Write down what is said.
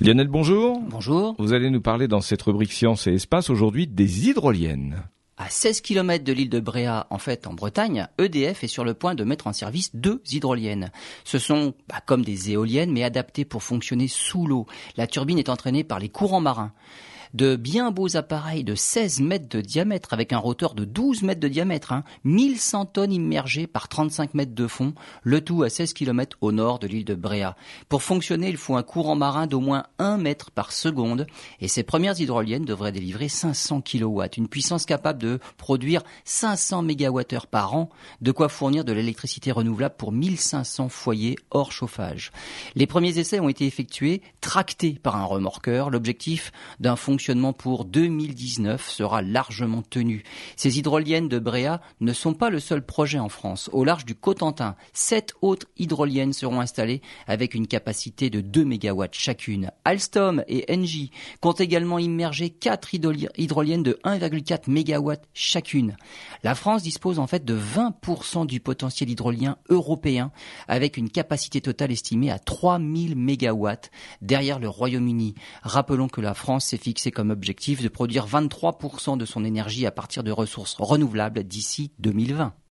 Lionel, bonjour. Bonjour. Vous allez nous parler dans cette rubrique Science et Espace aujourd'hui des hydroliennes. À 16 km de l'île de Bréa, en fait, en Bretagne, EDF est sur le point de mettre en service deux hydroliennes. Ce sont bah, comme des éoliennes, mais adaptées pour fonctionner sous l'eau. La turbine est entraînée par les courants marins de bien beaux appareils de 16 mètres de diamètre avec un rotor de 12 mètres de diamètre, hein, 1100 tonnes immergées par 35 mètres de fond, le tout à 16 km au nord de l'île de Bréa. Pour fonctionner, il faut un courant marin d'au moins 1 mètre par seconde et ces premières hydroliennes devraient délivrer 500 kW, une puissance capable de produire 500 MWh par an, de quoi fournir de l'électricité renouvelable pour 1500 foyers hors chauffage. Les premiers essais ont été effectués, tractés par un remorqueur, l'objectif d'un fonctionnement pour 2019 sera largement tenu. Ces hydroliennes de Bréa ne sont pas le seul projet en France. Au large du Cotentin, sept autres hydroliennes seront installées avec une capacité de 2 MW chacune. Alstom et Engie comptent également immerger quatre hydroliennes de 1,4 MW chacune. La France dispose en fait de 20% du potentiel hydrolien européen avec une capacité totale estimée à 3000 MW derrière le Royaume-Uni. Rappelons que la France s'est fixée comme objectif de produire 23% de son énergie à partir de ressources renouvelables d'ici 2020.